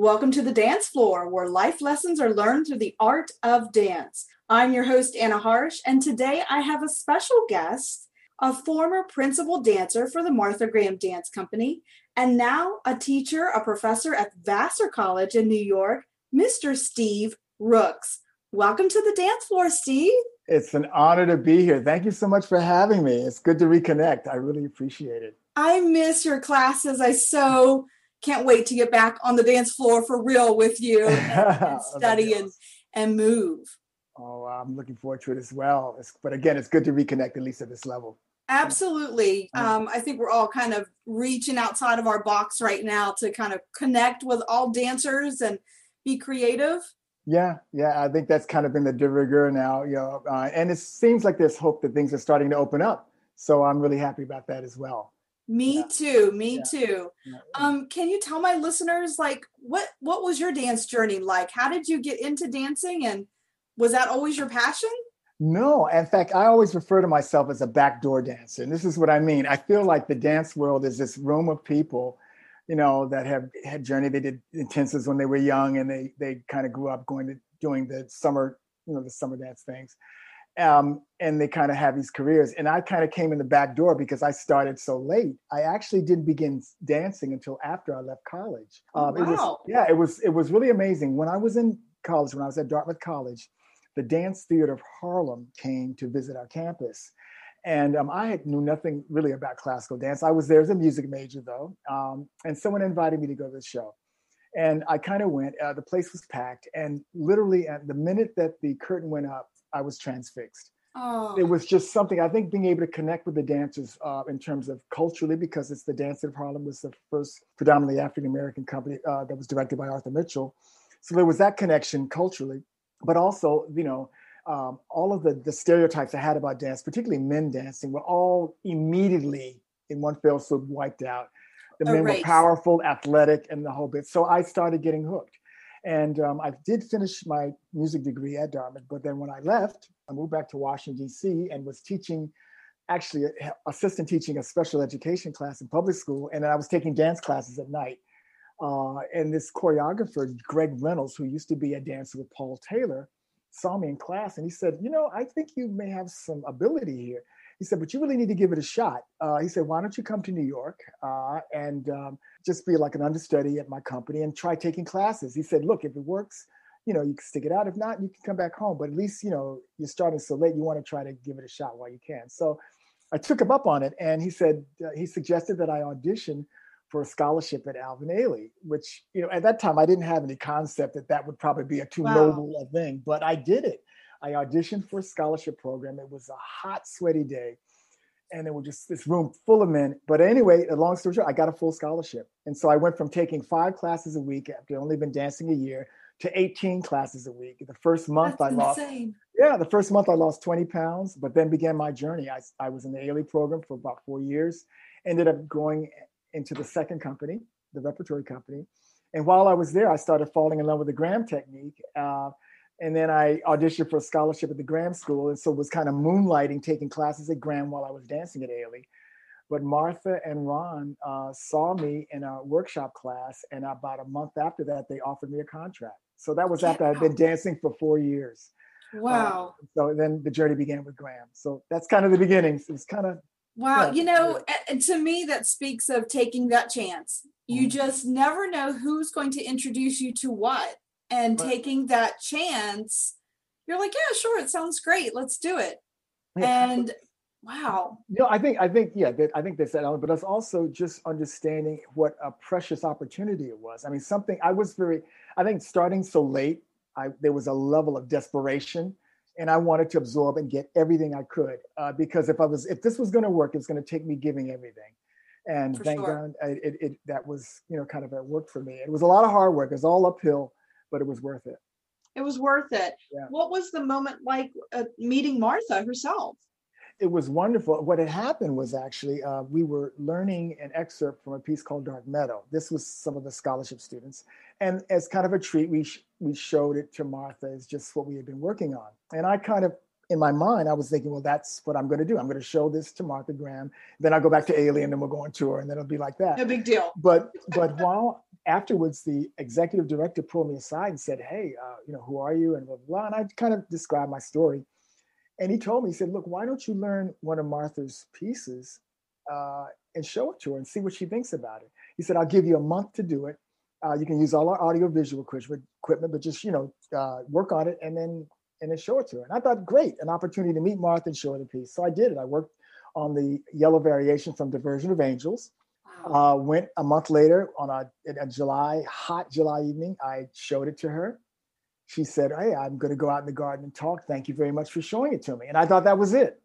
Welcome to the dance floor, where life lessons are learned through the art of dance. I'm your host, Anna Harsh, and today I have a special guest, a former principal dancer for the Martha Graham Dance Company, and now a teacher, a professor at Vassar College in New York, Mr. Steve Rooks. Welcome to the dance floor, Steve. It's an honor to be here. Thank you so much for having me. It's good to reconnect. I really appreciate it. I miss your classes. I so can't wait to get back on the dance floor for real with you and, and study and, and move. Oh, I'm looking forward to it as well. It's, but again, it's good to reconnect, at least at this level. Absolutely. Um, I think we're all kind of reaching outside of our box right now to kind of connect with all dancers and be creative. Yeah, yeah, I think that's kind of been the de rigueur now, you know, uh, and it seems like there's hope that things are starting to open up. So I'm really happy about that as well. Me yeah. too. Me yeah. too. Yeah. Um, can you tell my listeners like what what was your dance journey like? How did you get into dancing, and was that always your passion? No, in fact, I always refer to myself as a backdoor dancer, and this is what I mean. I feel like the dance world is this room of people you know, that have had journey. They did intensives when they were young, and they they kind of grew up going to doing the summer, you know, the summer dance things. Um, and they kind of have these careers. And I kind of came in the back door because I started so late. I actually didn't begin dancing until after I left college. Um, wow. It was, yeah, it was it was really amazing. When I was in college, when I was at Dartmouth College, the Dance Theater of Harlem came to visit our campus. And um, I knew nothing really about classical dance. I was there as a music major, though. Um, and someone invited me to go to the show. And I kind of went. Uh, the place was packed. And literally, at the minute that the curtain went up, I was transfixed. Oh. It was just something, I think being able to connect with the dancers uh, in terms of culturally, because it's the Dance of Harlem was the first predominantly African American company uh, that was directed by Arthur Mitchell. So there was that connection culturally, but also, you know, um, all of the, the stereotypes I had about dance, particularly men dancing, were all immediately in one fell swoop wiped out. The men were powerful, athletic, and the whole bit. So I started getting hooked. And um, I did finish my music degree at Dartmouth, but then when I left, I moved back to Washington, D.C., and was teaching, actually, assistant teaching a special education class in public school. And I was taking dance classes at night. Uh, and this choreographer, Greg Reynolds, who used to be a dancer with Paul Taylor, saw me in class and he said, You know, I think you may have some ability here. He said, But you really need to give it a shot. Uh, he said, Why don't you come to New York uh, and um, just be like an understudy at my company and try taking classes? He said, Look, if it works, you know, you can stick it out. If not, you can come back home. But at least, you know, you're starting so late, you want to try to give it a shot while you can. So I took him up on it and he said, uh, he suggested that I audition for a scholarship at Alvin Ailey, which, you know, at that time I didn't have any concept that that would probably be a too wow. noble a thing, but I did it. I auditioned for a scholarship program. It was a hot, sweaty day. And it was just this room full of men. But anyway, a long story short, I got a full scholarship. And so I went from taking five classes a week after only been dancing a year to 18 classes a week. The first month That's I lost, yeah, the first month I lost 20 pounds, but then began my journey. I, I was in the Ailey program for about four years, ended up going into the second company, the repertory company. And while I was there, I started falling in love with the Graham technique. Uh, and then I auditioned for a scholarship at the Graham School. And so was kind of moonlighting, taking classes at Graham while I was dancing at Ailey. But Martha and Ron uh, saw me in a workshop class. And about a month after that, they offered me a contract. So that was after I'd been dancing for four years. Wow. Uh, so then the journey began with Graham. So that's kind of the beginnings. It's kind of Wow, yeah. you know, and to me that speaks of taking that chance. You mm-hmm. just never know who's going to introduce you to what. And right. taking that chance, you're like, yeah, sure, it sounds great. Let's do it. Yeah. And wow. You know, I think I think yeah, I think that's that element, but it's also just understanding what a precious opportunity it was. I mean, something I was very I think starting so late, I there was a level of desperation and I wanted to absorb and get everything I could uh, because if I was if this was going to work, it's going to take me giving everything. And for thank sure. God, it, it, that was you know kind of a work for me. It was a lot of hard work. It was all uphill, but it was worth it. It was worth it. Yeah. What was the moment like uh, meeting Martha herself? it was wonderful. What had happened was actually uh, we were learning an excerpt from a piece called Dark Meadow. This was some of the scholarship students, and as kind of a treat, we sh- we showed it to Martha as just what we had been working on. And I kind of, in my mind, I was thinking, well, that's what I'm going to do. I'm going to show this to Martha Graham. Then I'll go back to Ailey, and then we'll go on tour, and then it'll be like that. No big deal. But but while afterwards, the executive director pulled me aside and said, "Hey, uh, you know, who are you?" And blah, blah. And I kind of described my story. And he told me, he said, "Look, why don't you learn one of Martha's pieces uh, and show it to her and see what she thinks about it?" He said, "I'll give you a month to do it. Uh, you can use all our audio visual equipment, but just you know, uh, work on it and then and then show it to her." And I thought, great, an opportunity to meet Martha and show her the piece. So I did it. I worked on the yellow variation from Diversion of Angels uh, went a month later on a, a, July, hot July evening. I showed it to her. She said, Hey, I'm going to go out in the garden and talk. Thank you very much for showing it to me. And I thought that was it.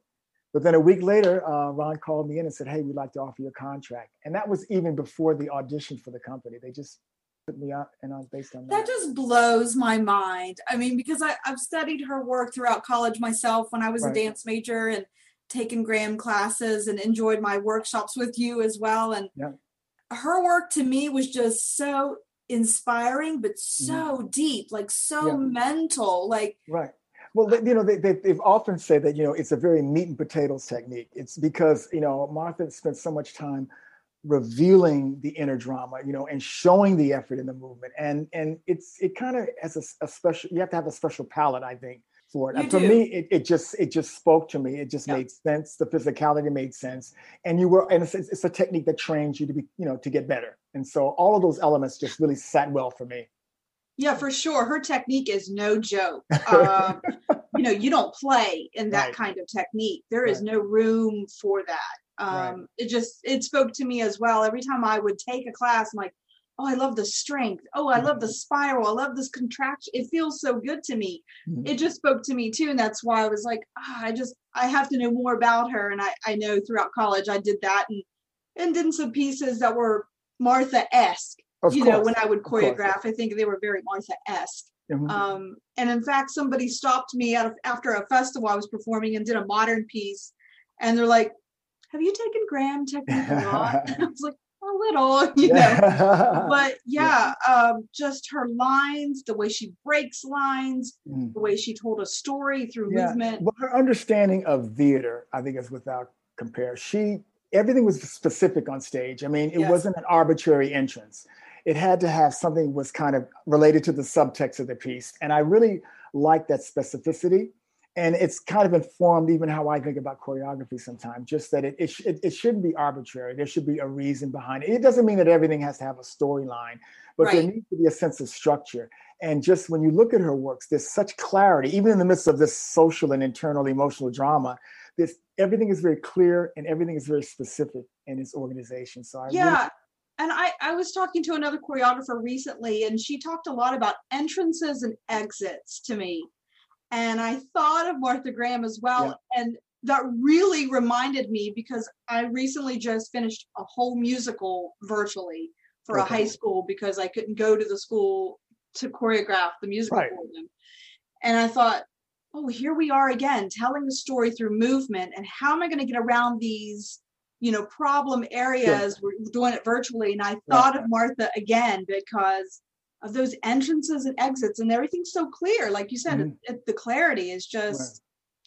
But then a week later, uh, Ron called me in and said, Hey, we'd like to offer you a contract. And that was even before the audition for the company. They just put me out and I was based on that. That just blows my mind. I mean, because I, have studied her work throughout college myself when I was right. a dance major and taken Graham classes and enjoyed my workshops with you as well. And yeah. her work to me was just so inspiring, but mm-hmm. so yeah. deep, like so yeah. mental. Like right. Well, you know, they, they, they've often said that, you know, it's a very meat and potatoes technique. It's because, you know, Martha spent so much time revealing the inner drama, you know, and showing the effort in the movement. And and it's it kind of has a, a, special. You have to have a special palette, I think, for it. You and for do. me, it, it just it just spoke to me. It just made sense. The physicality made sense, and you were and it's, it's a technique that trains you to be you know to get better. And so all of those elements just really sat well for me. Yeah, for sure. Her technique is no joke. Um, you know, you don't play in that right. kind of technique. There is right. no room for that. Um, right. It just it spoke to me as well. Every time I would take a class, I'm like, oh i love the strength oh i love the mm-hmm. spiral i love this contraction it feels so good to me mm-hmm. it just spoke to me too and that's why i was like oh, i just i have to know more about her and i i know throughout college i did that and and did some pieces that were martha-esque of you course. know when i would choreograph i think they were very martha-esque mm-hmm. um, and in fact somebody stopped me out of, after a festival i was performing and did a modern piece and they're like have you taken Graham technique? I was like, a little, you know. but yeah. Um, just her lines, the way she breaks lines, mm. the way she told a story through yeah. movement. Well, her understanding of theater, I think, is without compare. She everything was specific on stage. I mean, it yes. wasn't an arbitrary entrance. It had to have something was kind of related to the subtext of the piece, and I really like that specificity and it's kind of informed even how I think about choreography sometimes. Just that it it, it, it shouldn't be arbitrary. There should be a reason behind it. It doesn't mean that everything has to have a storyline, but right. there needs to be a sense of structure. And just when you look at her works, there's such clarity, even in the midst of this social and internal emotional drama. This everything is very clear and everything is very specific in its organization. So I yeah. Really, and I, I was talking to another choreographer recently, and she talked a lot about entrances and exits to me and I thought of Martha Graham as well. Yeah. And that really reminded me because I recently just finished a whole musical virtually for okay. a high school because I couldn't go to the school to choreograph the musical right. for them. And I thought, oh, here we are again, telling the story through movement. And how am I going to get around these, you know, problem areas? Sure. We're doing it virtually. And I thought right. of Martha again because of those entrances and exits and everything's so clear like you said mm-hmm. the clarity is just right.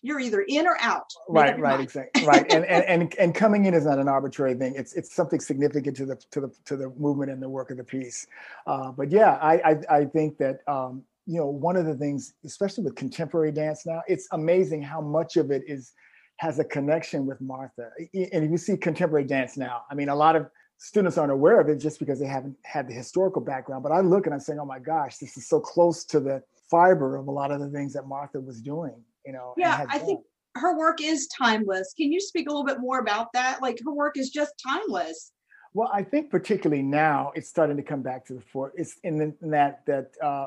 you're either in or out right right exactly right and, and and and coming in is not an arbitrary thing it's it's something significant to the to the to the movement and the work of the piece uh, but yeah I, I i think that um you know one of the things especially with contemporary dance now it's amazing how much of it is has a connection with Martha. And if you see contemporary dance now, I mean, a lot of students aren't aware of it just because they haven't had the historical background. But I look and I'm saying, oh my gosh, this is so close to the fiber of a lot of the things that Martha was doing, you know. Yeah, I think her work is timeless. Can you speak a little bit more about that? Like her work is just timeless. Well, I think particularly now it's starting to come back to the fore. It's in, the, in that that uh,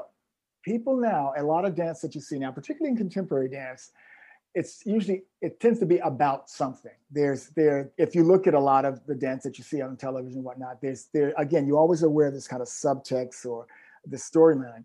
people now, a lot of dance that you see now, particularly in contemporary dance, it's usually it tends to be about something. There's there if you look at a lot of the dance that you see on television and whatnot there's there again you're always aware of this kind of subtext or the storyline.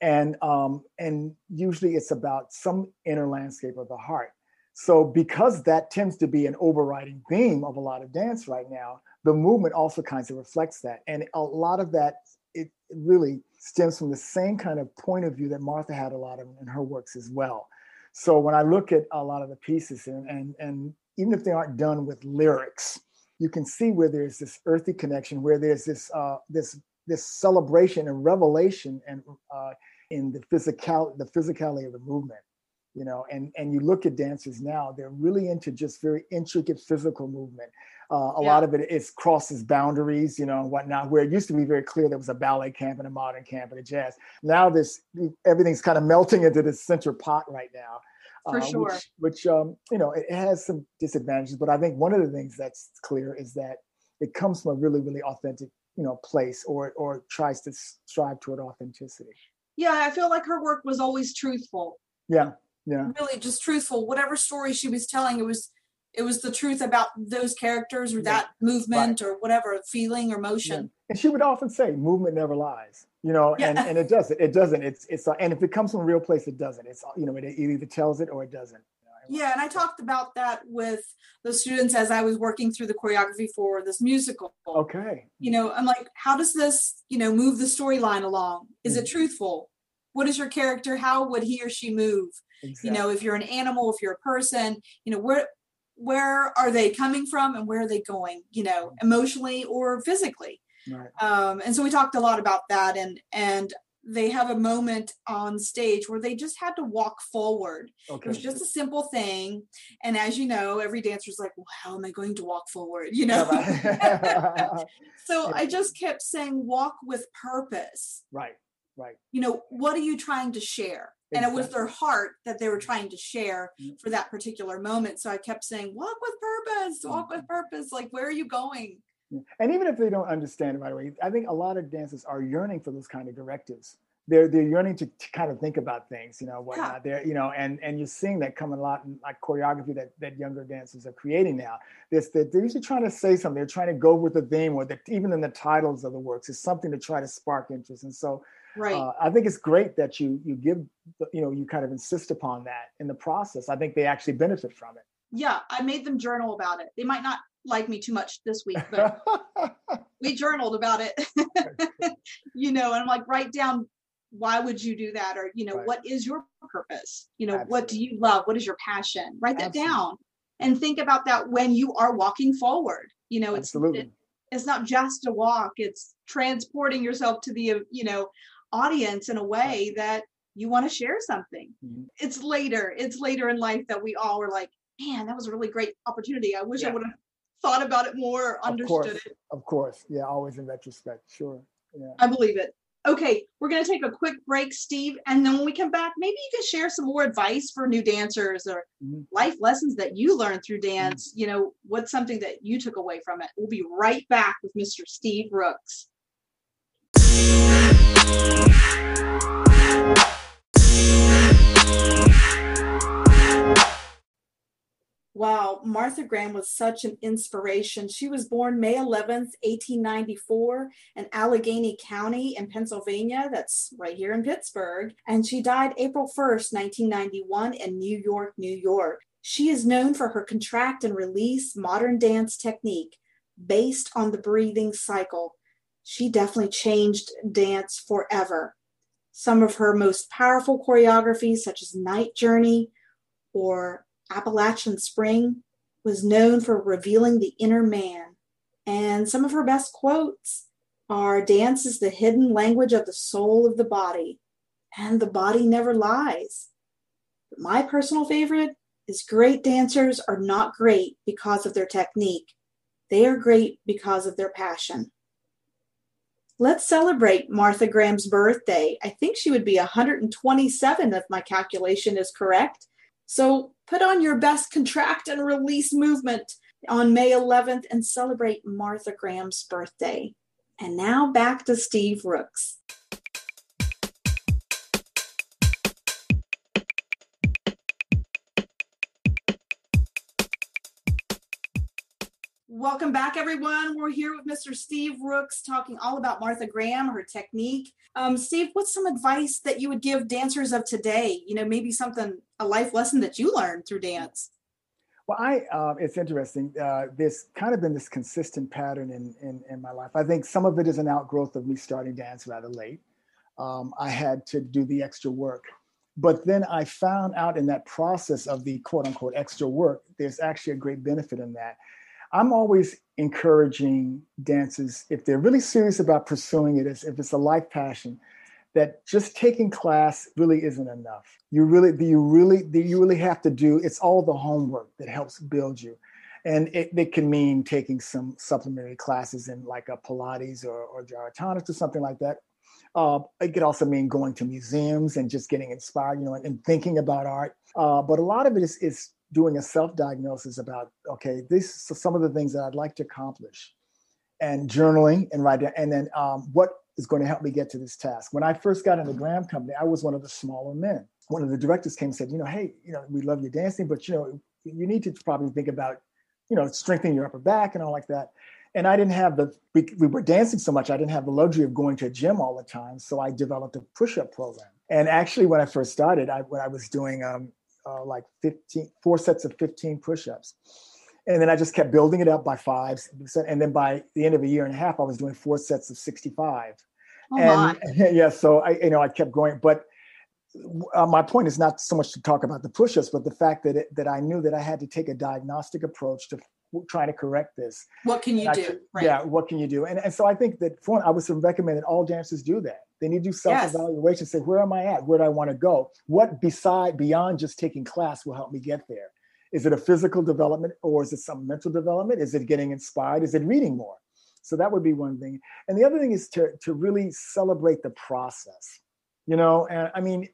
And um and usually it's about some inner landscape of the heart. So because that tends to be an overriding theme of a lot of dance right now the movement also kind of reflects that. And a lot of that it really stems from the same kind of point of view that martha had a lot of in her works as well so when I look at a lot of the pieces, and, and, and even if they aren't done with lyrics, you can see where there's this earthy connection, where there's this uh, this this celebration and revelation and uh, in the physical the physicality of the movement you know and and you look at dancers now they're really into just very intricate physical movement. Uh, a yeah. lot of it is crosses boundaries you know and whatnot where it used to be very clear there was a ballet camp and a modern camp and a jazz. Now this everything's kind of melting into this center pot right now for uh, sure. which, which um, you know it has some disadvantages but i think one of the things that's clear is that it comes from a really really authentic you know place or or tries to strive toward authenticity. Yeah i feel like her work was always truthful. Yeah yeah. really just truthful. Whatever story she was telling it was it was the truth about those characters or that movement right. or whatever feeling or motion. Yeah. and she would often say movement never lies you know yeah. and, and it doesn't it doesn't. It's it's uh, and if it comes from a real place it doesn't. It's you know it either tells it or it doesn't. Yeah and i talked about that with the students as i was working through the choreography for this musical. Okay. You know i'm like how does this you know move the storyline along? Is mm-hmm. it truthful? What is your character? How would he or she move exactly. you know if you're an animal if you're a person you know where where are they coming from and where are they going you know mm-hmm. emotionally or physically right. um, and so we talked a lot about that and and they have a moment on stage where they just had to walk forward. Okay. It was just a simple thing. And as you know, every dancer's like, well, how am I going to walk forward? You know? so I just kept saying, walk with purpose. Right, right. You know, what are you trying to share? Exactly. And it was their heart that they were trying to share mm-hmm. for that particular moment. So I kept saying, walk with purpose, walk mm-hmm. with purpose. Like, where are you going? And even if they don't understand it right away, I think a lot of dancers are yearning for those kind of directives. They're they're yearning to, to kind of think about things, you know, whatnot. Yeah. They're you know, and and you're seeing that coming a lot in like choreography that that younger dancers are creating now. This that they're usually trying to say something. They're trying to go with the theme, or that even in the titles of the works is something to try to spark interest. And so, right, uh, I think it's great that you you give you know you kind of insist upon that in the process. I think they actually benefit from it. Yeah, I made them journal about it. They might not like me too much this week, but we journaled about it. you know, and I'm like, write down why would you do that? Or, you know, right. what is your purpose? You know, Absolutely. what do you love? What is your passion? Write that Absolutely. down and think about that when you are walking forward. You know, it's it, it's not just a walk, it's transporting yourself to the, you know, audience in a way that you want to share something. Mm-hmm. It's later, it's later in life that we all were like, man, that was a really great opportunity. I wish yeah. I would have thought about it more, understood of course, it. Of course. Yeah, always in retrospect. Sure. Yeah. I believe it. Okay, we're going to take a quick break, Steve. And then when we come back, maybe you can share some more advice for new dancers or mm-hmm. life lessons that you learned through dance. Mm-hmm. You know, what's something that you took away from it? We'll be right back with Mr. Steve Rooks. Wow, Martha Graham was such an inspiration. She was born May 11th, 1894, in Allegheny County in Pennsylvania. That's right here in Pittsburgh. And she died April 1st, 1991, in New York, New York. She is known for her contract and release modern dance technique based on the breathing cycle. She definitely changed dance forever. Some of her most powerful choreographies, such as Night Journey or Appalachian Spring was known for revealing the inner man. And some of her best quotes are Dance is the hidden language of the soul of the body, and the body never lies. But my personal favorite is Great dancers are not great because of their technique, they are great because of their passion. Let's celebrate Martha Graham's birthday. I think she would be 127 if my calculation is correct. So put on your best contract and release movement on May 11th and celebrate Martha Graham's birthday. And now back to Steve Rooks. Welcome back, everyone. We're here with Mr. Steve Rooks talking all about Martha Graham, her technique. Um, Steve, what's some advice that you would give dancers of today? You know, maybe something, a life lesson that you learned through dance. Well, I uh, it's interesting. Uh, there's kind of been this consistent pattern in, in, in my life. I think some of it is an outgrowth of me starting dance rather late. Um, I had to do the extra work, but then I found out in that process of the quote unquote extra work, there's actually a great benefit in that I'm always encouraging dancers if they're really serious about pursuing it, as if it's a life passion, that just taking class really isn't enough. You really, you really, you really have to do. It's all the homework that helps build you, and it, it can mean taking some supplementary classes in like a Pilates or or gyrotonics or something like that. Uh, it could also mean going to museums and just getting inspired, you know, and, and thinking about art. Uh, but a lot of it is, is doing a self-diagnosis about okay these some of the things that i'd like to accomplish. And journaling and write down and then um, what is going to help me get to this task. When i first got in the graham company i was one of the smaller men. One of the directors came and said you know hey you know we love your dancing but you know you need to probably think about you know strengthening your upper back and all like that. And i didn't have the we, we were dancing so much i didn't have the luxury of going to a gym all the time so i developed a push-up program. And actually when i first started i when i was doing um, uh, like 15, four sets of 15 push-ups. And then I just kept building it up by fives. And then by the end of a year and a half, I was doing four sets of 65. Oh and my. yeah, so I, you know, I kept going, but uh, my point is not so much to talk about the push-ups, but the fact that it, that I knew that I had to take a diagnostic approach to trying to correct this. What can you and do? Right. Yeah, what can you do? And, and so I think that for I would recommend that all dancers do that. They need to do self-evaluation, yes. say, where am I at? Where do I want to go? What beside beyond just taking class will help me get there? Is it a physical development or is it some mental development? Is it getting inspired? Is it reading more? So that would be one thing. And the other thing is to, to really celebrate the process. You know, and I mean,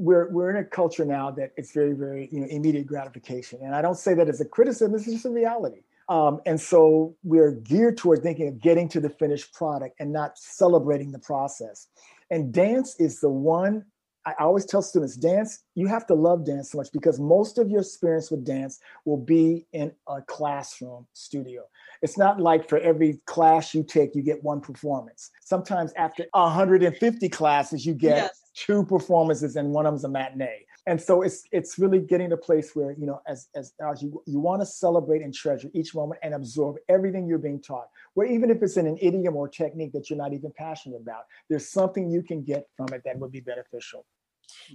we're we're in a culture now that it's very very you know immediate gratification and i don't say that as a criticism it's just a reality um, and so we're geared toward thinking of getting to the finished product and not celebrating the process and dance is the one I always tell students dance, you have to love dance so much because most of your experience with dance will be in a classroom studio. It's not like for every class you take, you get one performance. Sometimes after 150 classes, you get yes. Two performances and one of them's a matinee. And so it's it's really getting to a place where, you know, as as, as you, you want to celebrate and treasure each moment and absorb everything you're being taught, where even if it's in an idiom or technique that you're not even passionate about, there's something you can get from it that would be beneficial.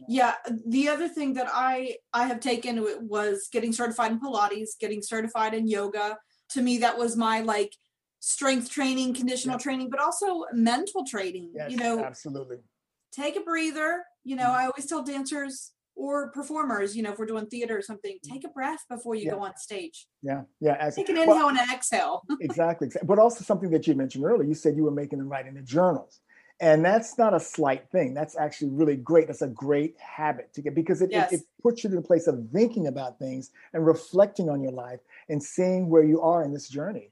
Yeah the other thing that i i have taken was getting certified in pilates getting certified in yoga. To me that was my like strength training conditional training but also mental training yes, you know? absolutely take a breather you know mm-hmm. i always tell dancers or performers you know if we're doing theater or something take a breath before you yeah. go on stage yeah yeah as, take an inhale well, and an exhale exactly but also something that you mentioned earlier you said you were making them write in the journals and that's not a slight thing. That's actually really great. That's a great habit to get because it, yes. it, it, puts you in a place of thinking about things and reflecting on your life and seeing where you are in this journey.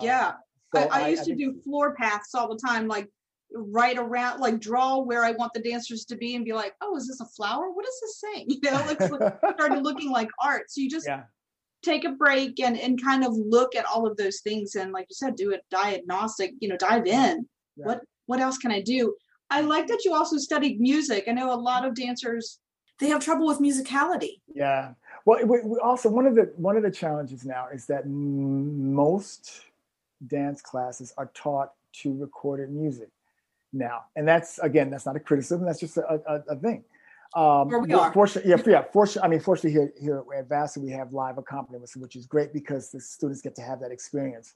Yeah. Um, so I, I, used I, to do floor paths all the time, like right around, like draw where I want the dancers to be and be like, oh, is this a flower? What is this saying? You know, like started looking like art. So you just yeah. take a break and, and kind of look at all of those things and like you said, do a diagnostic, you know, dive in. Yeah. What what else can I do? I like that you also studied music. I know a lot of dancers they have trouble with musicality. Yeah. Well, we, we also one of the one of the challenges now is that m- most dance classes are taught to recorded music now, and that's again that's not a criticism. That's just a, a, a thing. Um, Where we are. Fortunately, yeah, yeah. Fortunately, I mean, fortunately here here at Vassar we have live accompaniment, which is great because the students get to have that experience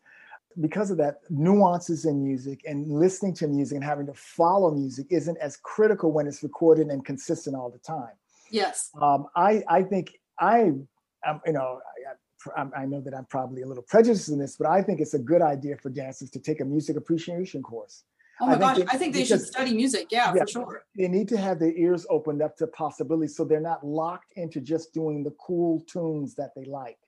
because of that, nuances in music and listening to music and having to follow music isn't as critical when it's recorded and consistent all the time. Yes. Um, I I think I, um, you know, I, I, know that I'm probably a little prejudiced in this, but I think it's a good idea for dancers to take a music appreciation course. Oh my I gosh, they, I think they should study music. Yeah, yeah, for sure. They need to have their ears opened up to possibilities so they're not locked into just doing the cool tunes that they like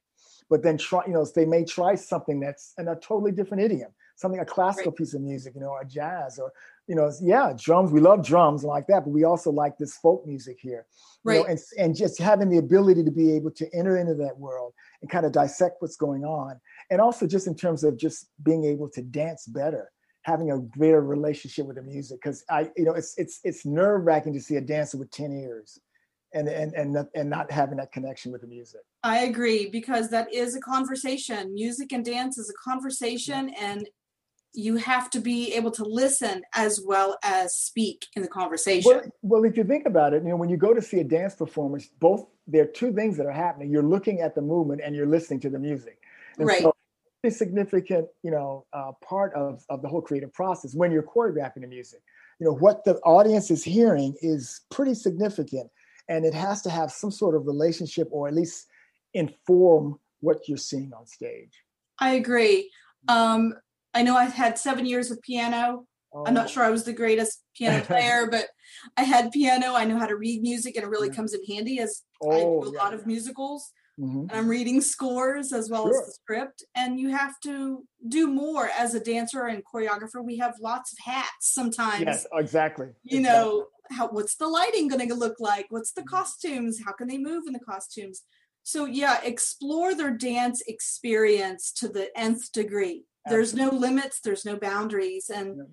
but then try, you know, they may try something that's in a totally different idiom, something a classical right. piece of music, you know, or jazz, or you know, yeah, drums. We love drums like that, but we also like this folk music here, right? Know, and and just having the ability to be able to enter into that world and kind of dissect what's going on, and also just in terms of just being able to dance better having a greater relationship with the music because I, you know, it's it's it's nerve wracking to see a dancer with ten ears and and and and not having that connection with the music. I agree because that is a conversation. Music and dance is a conversation yeah. and you have to be able to listen as well as speak in the conversation. Well, well, if you think about it, you know, when you go to see a dance performance, both there are two things that are happening. You're looking at the movement and you're listening to the music. And right. So a significant, you know, uh, part of, of the whole creative process when you're choreographing the music. You know, what the audience is hearing is pretty significant and it has to have some sort of relationship or at least inform what you're seeing on stage. I agree. Um, I know I've had seven years of piano. Oh. I'm not oh. sure I was the greatest piano player, but I had piano. I know how to read music, and it really comes in handy as oh, I do a yeah, lot of musicals. Mm-hmm. And I'm reading scores as well sure. as the script. And you have to do more as a dancer and choreographer. We have lots of hats sometimes. Yes, exactly. You exactly. know, how what's the lighting going to look like? What's the mm-hmm. costumes? How can they move in the costumes? So yeah, explore their dance experience to the nth degree. There's no limits, there's no boundaries. And yeah.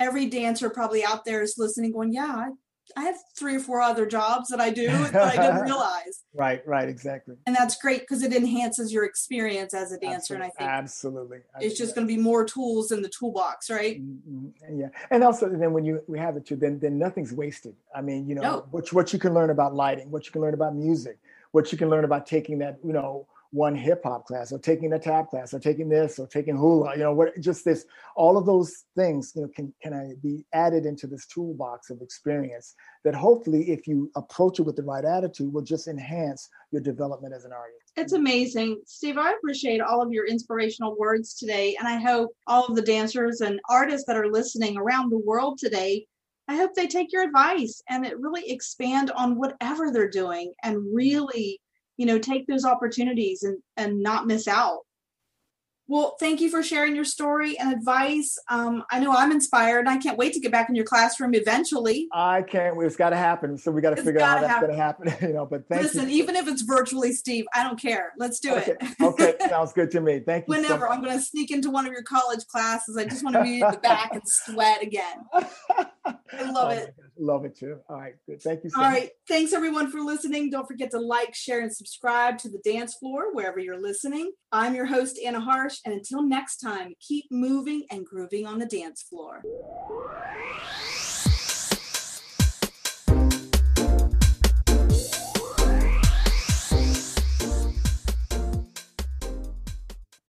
every dancer probably out there is listening, going, Yeah, I, have three or four other jobs that I do that I didn't realize. Right, right, exactly. And that's great because it enhances your experience as a dancer. Absolutely. And I think absolutely, it's just going to be more tools in the toolbox, right? Mm-hmm. Yeah, and also then when you we have it too, then then nothing's wasted. I mean, you know, no. what what you can learn about lighting, what you can learn about music, what you can learn about taking that, you know, one hip hop class or taking a tap class or taking this or taking hula, you know, what just this, all of those things, you know, can, can I be added into this toolbox of experience that hopefully if you approach it with the right attitude will just enhance your development as an artist. It's amazing. Steve, I appreciate all of your inspirational words today. And I hope all of the dancers and artists that are listening around the world today I hope they take your advice and it really expand on whatever they're doing and really, you know, take those opportunities and, and not miss out. Well, thank you for sharing your story and advice. Um, I know I'm inspired and I can't wait to get back in your classroom eventually. I can't. It's got to happen. So we got to figure out how that's going to happen. you know, but thank Listen, you. even if it's virtually, Steve, I don't care. Let's do okay. it. okay, sounds good to me. Thank you. Whenever so I'm going to sneak into one of your college classes, I just want to be in the back and sweat again. I love oh, it. Love it too. All right. Good. Thank you so All much. Thanks everyone for listening. Don't forget to like, share, and subscribe to the dance floor wherever you're listening. I'm your host, Anna Harsh, and until next time, keep moving and grooving on the dance floor.